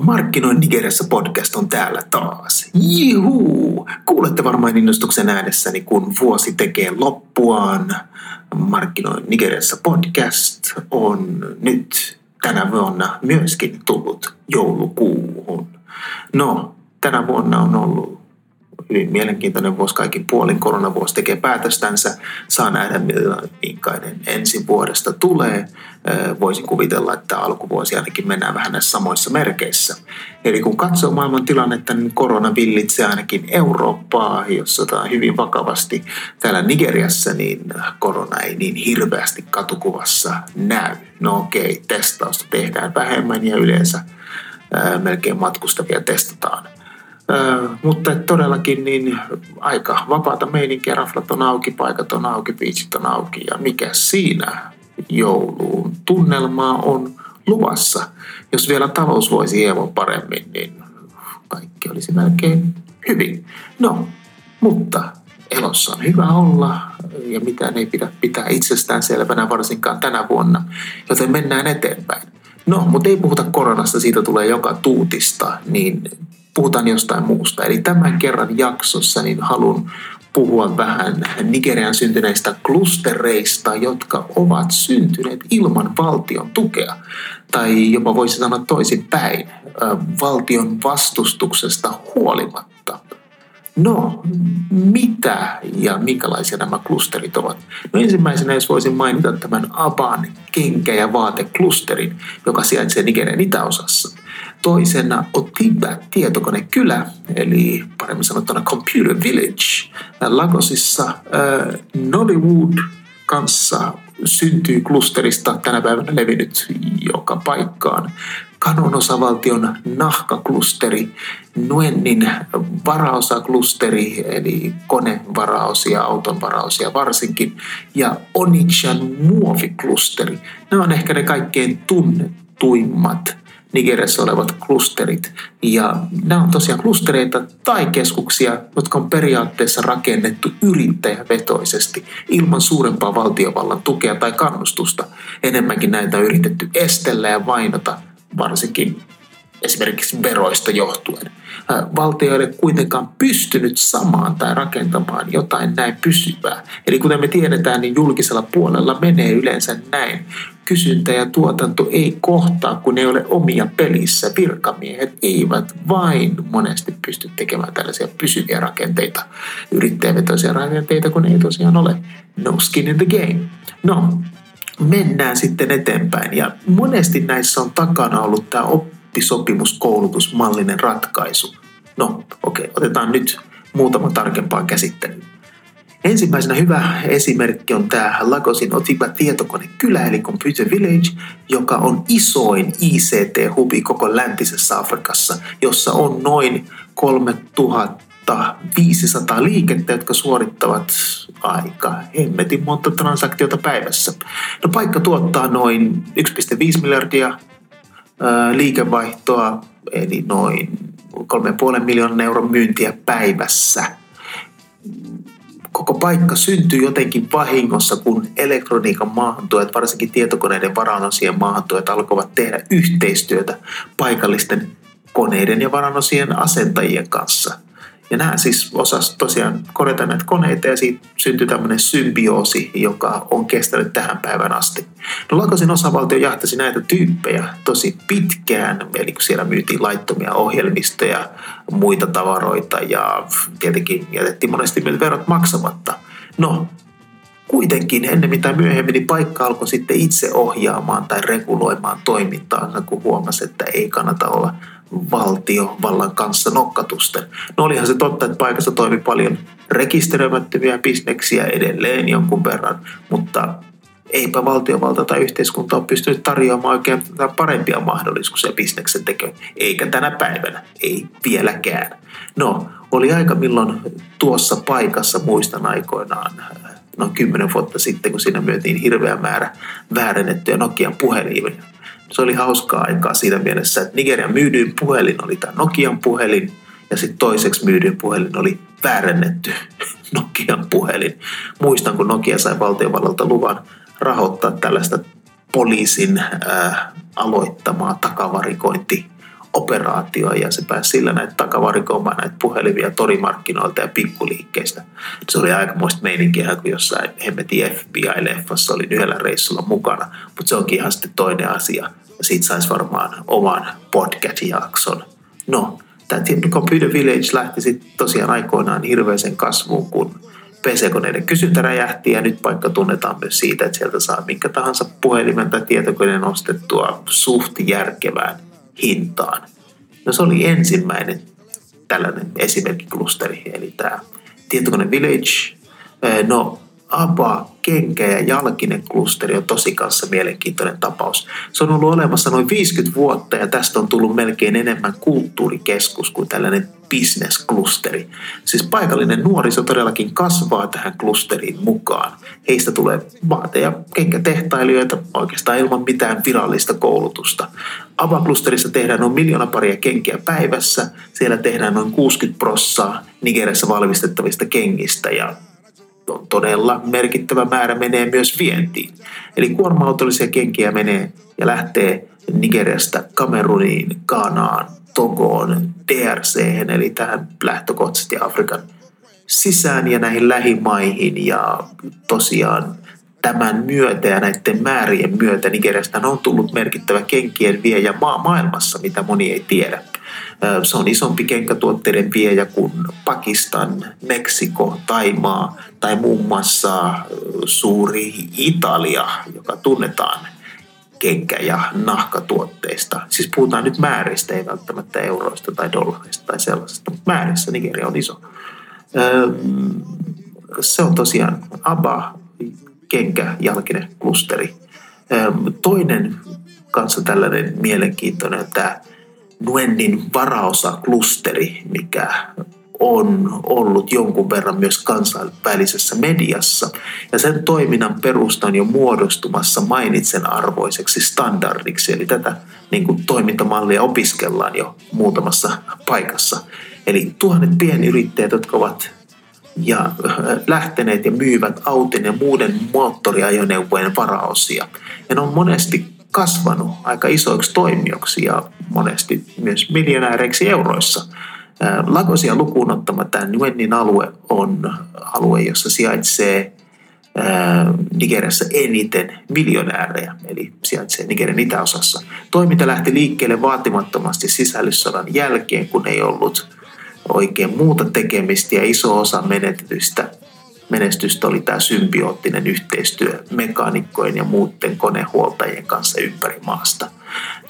Markkinoin Nigeriassa podcast on täällä taas. Juhu! Kuulette varmaan innostuksen äänessäni, kun vuosi tekee loppuaan. Markkinoin Nigeriassa podcast on nyt tänä vuonna myöskin tullut joulukuuhun. No, tänä vuonna on ollut hyvin mielenkiintoinen vuosi kaikin puolin. Koronavuosi tekee päätöstänsä. Saa nähdä, millainen ensi vuodesta tulee. Voisin kuvitella, että alkuvuosi ainakin mennään vähän näissä samoissa merkeissä. Eli kun katsoo maailman tilannetta, niin korona villitsee ainakin Eurooppaa, jossa tämä on hyvin vakavasti. Täällä Nigeriassa niin korona ei niin hirveästi katukuvassa näy. No okei, testausta tehdään vähemmän ja yleensä melkein matkustavia testataan – mutta todellakin niin aika vapaata meininkiä, raflat on auki, paikat on auki, biitsit on auki ja mikä siinä jouluun tunnelmaa on luvassa. Jos vielä talous voisi hieman paremmin, niin kaikki olisi melkein hyvin. No, mutta elossa on hyvä olla ja mitään ei pidä pitää itsestään selvänä varsinkaan tänä vuonna, joten mennään eteenpäin. No, mutta ei puhuta koronasta, siitä tulee joka tuutista, niin puhutaan jostain muusta. Eli tämän kerran jaksossa niin haluan puhua vähän Nigerian syntyneistä klustereista, jotka ovat syntyneet ilman valtion tukea. Tai jopa voisi sanoa toisinpäin, valtion vastustuksesta huolimatta. No, mitä ja minkälaisia nämä klusterit ovat? No ensimmäisenä, jos voisin mainita tämän Aban kenkä- ja vaateklusterin, joka sijaitsee Nigerian itäosassa. Toisena Otiba tietokonekylä, eli paremmin sanottuna Computer Village. Lagosissa äh, Nollywood kanssa syntyy klusterista tänä päivänä levinnyt joka paikkaan. Kanon osavaltion nahkaklusteri, Nuennin varaosaklusteri, eli konevaraosia, auton varaosia varsinkin, ja Onitshan muoviklusteri. Nämä on ehkä ne kaikkein tunnettuimmat Nigeriassa olevat klusterit. Ja nämä on tosiaan klustereita tai keskuksia, jotka on periaatteessa rakennettu yrittäjävetoisesti ilman suurempaa valtiovallan tukea tai kannustusta. Enemmänkin näitä on yritetty estellä ja vainota, varsinkin esimerkiksi veroista johtuen. Valtio ei ole kuitenkaan pystynyt samaan tai rakentamaan jotain näin pysyvää. Eli kuten me tiedetään, niin julkisella puolella menee yleensä näin. Kysyntä ja tuotanto ei kohtaa, kun ei ole omia pelissä. Virkamiehet eivät vain monesti pysty tekemään tällaisia pysyviä rakenteita, yrittäjävetoisia rakenteita, kun ei tosiaan ole no skin in the game. No, mennään sitten eteenpäin. Ja monesti näissä on takana ollut tämä oppisopimuskoulutusmallinen ratkaisu. No, okei, okay, otetaan nyt muutama tarkempaa käsittelyyn. Ensimmäisenä hyvä esimerkki on tämä Lagosin Otiba tietokonekylä eli Computer Village, joka on isoin ICT-hubi koko läntisessä Afrikassa, jossa on noin 3500 liikettä, jotka suorittavat aika hemmetin monta transaktiota päivässä. No paikka tuottaa noin 1,5 miljardia liikevaihtoa, eli noin 3,5 miljoonan euron myyntiä päivässä. Koko paikka syntyy jotenkin vahingossa, kun elektroniikan maahantuojat, varsinkin tietokoneiden varanosien maahantuojat, alkoivat tehdä yhteistyötä paikallisten koneiden ja varanosien asentajien kanssa – ja nämä siis osas tosiaan korjata näitä koneita ja siitä syntyi tämmöinen symbioosi, joka on kestänyt tähän päivän asti. No Lakosin osavaltio jahtasi näitä tyyppejä tosi pitkään, eli kun siellä myytiin laittomia ohjelmistoja, muita tavaroita ja tietenkin jätettiin monesti myös verot maksamatta. No, kuitenkin ennen mitä myöhemmin niin paikka alkoi sitten itse ohjaamaan tai reguloimaan toimintaa, kun huomasi, että ei kannata olla valtiovallan kanssa nokkatusten. No olihan se totta, että paikassa toimi paljon rekisteröimättömiä bisneksiä edelleen jonkun verran, mutta eipä valtiovalta tai yhteiskunta ole pystynyt tarjoamaan oikein parempia mahdollisuuksia bisneksen tekoon, eikä tänä päivänä, ei vieläkään. No, oli aika milloin tuossa paikassa, muistan aikoinaan, noin kymmenen vuotta sitten, kun siinä myötiin hirveä määrä väärennettyjä Nokian puhelimia se oli hauskaa aikaa siinä mielessä, että Nigerian myydyin puhelin oli tämä Nokian puhelin ja sitten toiseksi myydyin puhelin oli väärennetty Nokian puhelin. Muistan, kun Nokia sai valtiovallalta luvan rahoittaa tällaista poliisin äh, aloittamaa takavarikointi operaatio ja se pääsi sillä näitä takavarikoimaan näitä puhelimia torimarkkinoilta ja pikkuliikkeistä. Se oli aikamoista meininkiä, kun jossain hemmetin FBI-leffassa oli yhdellä reissulla mukana, mutta se onkin ihan sitten toinen asia. Ja siitä saisi varmaan oman podcast-jakson. No, tämä Computer Village lähti sitten tosiaan aikoinaan hirveisen kasvuun, kun PC-koneiden kysyntä räjähti ja nyt paikka tunnetaan myös siitä, että sieltä saa minkä tahansa puhelimen tai tietokoneen ostettua suht järkevään hintaan. No se oli ensimmäinen tällainen esimerkkiklusteri, eli tämä tietokone Village. No ABA, kenkä ja jalkinen klusteri on tosi kanssa mielenkiintoinen tapaus. Se on ollut olemassa noin 50 vuotta ja tästä on tullut melkein enemmän kulttuurikeskus kuin tällainen bisnesklusteri. Siis paikallinen nuoriso todellakin kasvaa tähän klusteriin mukaan. Heistä tulee vaate- ja kenkätehtailijoita oikeastaan ilman mitään virallista koulutusta. ABA-klusterissa tehdään noin miljoona paria kenkiä päivässä. Siellä tehdään noin 60 prossaa Nigeriassa valmistettavista kengistä ja todella merkittävä määrä menee myös vientiin. Eli kuorma-autollisia kenkiä menee ja lähtee Nigeriasta Kameruniin, Ghanaan, Togoon, DRC, eli tähän lähtökohtaisesti Afrikan sisään ja näihin lähimaihin ja tosiaan tämän myötä ja näiden määrien myötä Nigeriasta on tullut merkittävä kenkien viejä maa maailmassa, mitä moni ei tiedä. Se on isompi kenkätuotteiden viejä kuin Pakistan, Meksiko, Taimaa tai muun muassa suuri Italia, joka tunnetaan kenkä- ja nahkatuotteista. Siis puhutaan nyt määristä, ei välttämättä euroista tai dollareista tai sellaisesta, mutta määrissä Nigeria on iso. Se on tosiaan ABA, kenkä, jalkinen klusteri. Toinen kanssa tällainen mielenkiintoinen tämä Nuennin varaosaklusteri, mikä on ollut jonkun verran myös kansainvälisessä mediassa. Ja sen toiminnan perusta on jo muodostumassa mainitsen arvoiseksi standardiksi. Eli tätä niin kuin, toimintamallia opiskellaan jo muutamassa paikassa. Eli tuhannet pienyrittäjät, jotka ovat ja äh, lähteneet ja myyvät auton ja muuden moottoriajoneuvojen varaosia. Ja ne on monesti kasvanut aika isoiksi toimijoiksi ja monesti myös miljonääreiksi euroissa. Lagosia lukuun ottamatta Nuennin alue on alue, jossa sijaitsee Nigeriassa eniten miljonäärejä, eli sijaitsee Nigerian itäosassa. Toiminta lähti liikkeelle vaatimattomasti sisällissodan jälkeen, kun ei ollut oikein muuta tekemistä ja iso osa menetetystä menestystä oli tämä symbioottinen yhteistyö mekaanikkojen ja muiden konehuoltajien kanssa ympäri maasta.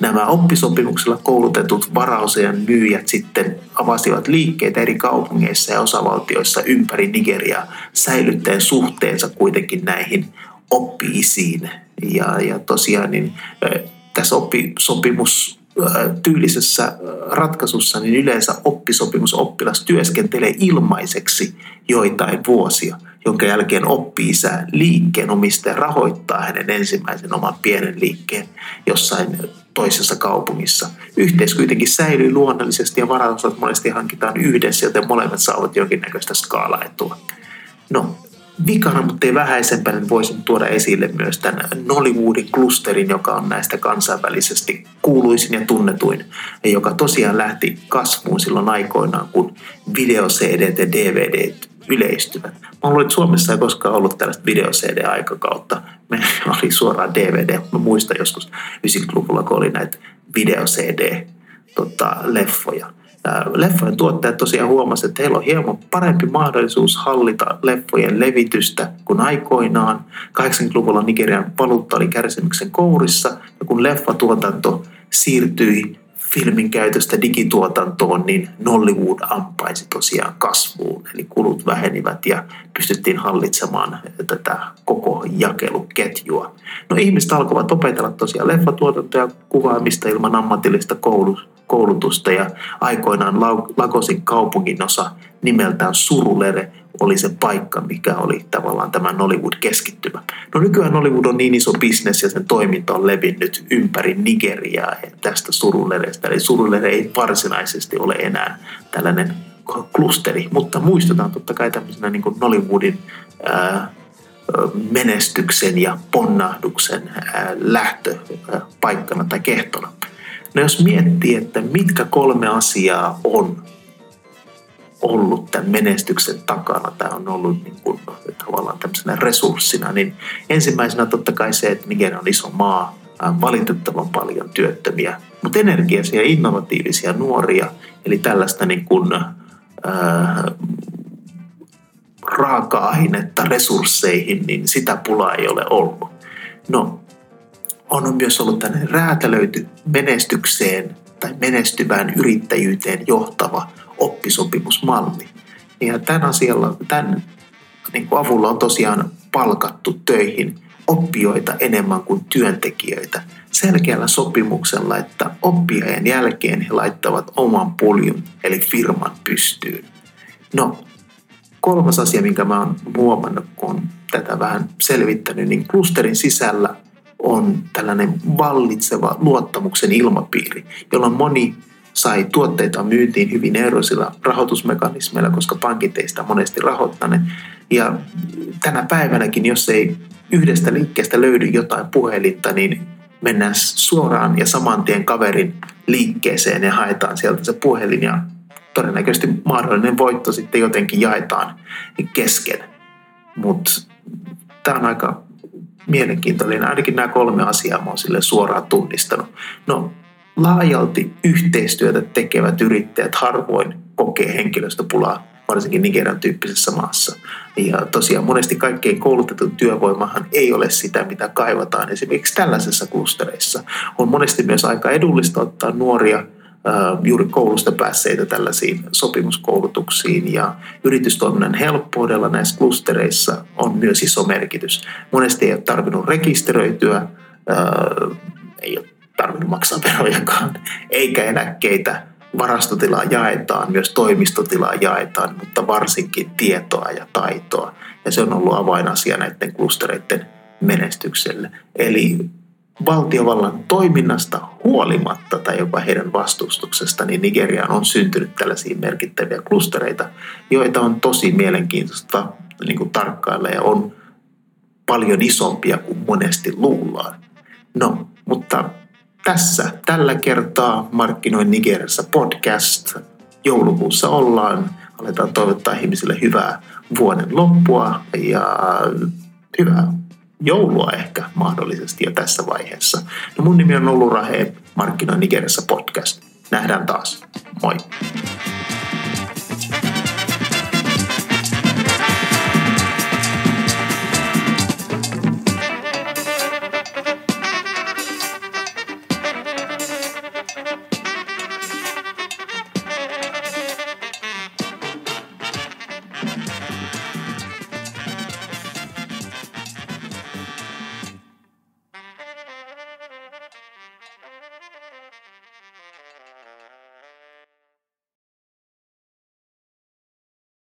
Nämä oppisopimuksella koulutetut varaosien myyjät sitten avasivat liikkeitä eri kaupungeissa ja osavaltioissa ympäri Nigeriaa säilyttäen suhteensa kuitenkin näihin oppiisiin. Ja, ja tosiaan niin, tässä oppisopimus tyylisessä ratkaisussa niin yleensä oppisopimusoppilas työskentelee ilmaiseksi joitain vuosia – jonka jälkeen oppi-isä liikkeenomistaja rahoittaa hänen ensimmäisen oman pienen liikkeen jossain toisessa kaupungissa. Yhteys kuitenkin säilyy luonnollisesti ja varaosat monesti hankitaan yhdessä, joten molemmat saavat jonkinnäköistä skaalaetua. No, vikana, mutta ei vähäisempänä, voisin tuoda esille myös tämän Nollywoodin klusterin, joka on näistä kansainvälisesti kuuluisin ja tunnetuin, ja joka tosiaan lähti kasvuun silloin aikoinaan, kun video CD ja DVD yleistyvät. Mä luulen, että Suomessa ei koskaan ollut tällaista video-CD-aikakautta. Meillä oli suoraan DVD. Mä muistan joskus 90-luvulla, kun oli näitä video-CD-leffoja. Tota, leffojen tuottajat tosiaan huomasivat, että heillä on hieman parempi mahdollisuus hallita leffojen levitystä kuin aikoinaan. 80-luvulla Nigerian valuutta oli kärsimyksen kourissa ja kun leffatuotanto siirtyi filmin käytöstä digituotantoon, niin Nollywood ampaisi tosiaan kasvuun. Eli kulut vähenivät ja pystyttiin hallitsemaan tätä koko jakeluketjua. No ihmiset alkoivat opetella tosiaan leffatuotantoa ja kuvaamista ilman ammatillista koulutusta ja aikoinaan Lagosin kaupungin osa nimeltään Surulere oli se paikka, mikä oli tavallaan tämä Nollywood-keskittymä. No nykyään Nollywood on niin iso bisnes ja sen toiminta on levinnyt ympäri Nigeriaa ja tästä Surulerestä. Eli Surulere ei varsinaisesti ole enää tällainen klusteri, mutta muistetaan totta kai tämmöisenä niin kuin Nollywoodin ää, menestyksen ja ponnahduksen ää, lähtöpaikkana tai kehtona. No jos miettii, että mitkä kolme asiaa on ollut tämän menestyksen takana, tämä on ollut niin kuin, tavallaan tämmöisenä resurssina, niin ensimmäisenä totta kai se, että Nigeria on iso maa, valitettavan paljon työttömiä, mutta energiaisia innovatiivisia nuoria, eli tällaista niin kuin, ää, raaka-ainetta resursseihin, niin sitä pulaa ei ole ollut. No, on myös ollut tällainen räätälöity menestykseen tai menestyvään yrittäjyyteen johtava oppisopimusmalli. Ja tämän asialla, tämän niin kuin avulla on tosiaan palkattu töihin oppijoita enemmän kuin työntekijöitä selkeällä sopimuksella, että oppiajan jälkeen he laittavat oman puljun eli firman pystyyn. No, kolmas asia, minkä mä oon huomannut, kun tätä vähän selvittänyt, niin klusterin sisällä on tällainen vallitseva luottamuksen ilmapiiri, jolloin moni sai tuotteita myytiin hyvin eroisilla rahoitusmekanismeilla, koska pankit ei sitä monesti rahoittaneet. Ja tänä päivänäkin, jos ei yhdestä liikkeestä löydy jotain puhelinta, niin mennään suoraan ja saman tien kaverin liikkeeseen ja haetaan sieltä se puhelin ja todennäköisesti mahdollinen voitto sitten jotenkin jaetaan kesken. Mutta tämä on aika mielenkiintoinen. Ainakin nämä kolme asiaa mä oon suoraan tunnistanut. No, laajalti yhteistyötä tekevät yrittäjät harvoin kokee henkilöstöpulaa, varsinkin Nigerian tyyppisessä maassa. Ja tosiaan monesti kaikkein koulutettu työvoimahan ei ole sitä, mitä kaivataan esimerkiksi tällaisessa klustereissa. On monesti myös aika edullista ottaa nuoria juuri koulusta päässeitä tällaisiin sopimuskoulutuksiin ja yritystoiminnan helppoudella näissä klustereissa on myös iso merkitys. Monesti ei ole tarvinnut rekisteröityä, ei ole tarvinnut maksaa verojakaan, eikä eläkkeitä. Varastotilaa jaetaan, myös toimistotilaa jaetaan, mutta varsinkin tietoa ja taitoa. Ja se on ollut avainasia näiden klustereiden menestykselle. Eli valtiovallan toiminnasta huolimatta tai jopa heidän vastustuksesta, niin Nigeriaan on syntynyt tällaisia merkittäviä klustereita, joita on tosi mielenkiintoista niin kuin tarkkailla ja on paljon isompia kuin monesti luullaan. No, mutta tässä tällä kertaa Markkinoin Nigeriassa podcast. Joulukuussa ollaan. Aletaan toivottaa ihmisille hyvää vuoden loppua ja hyvää joulua ehkä mahdollisesti jo tässä vaiheessa. No mun nimi on Nolu Rahe, Markkinoin Nigeriassa podcast. Nähdään taas. Moi!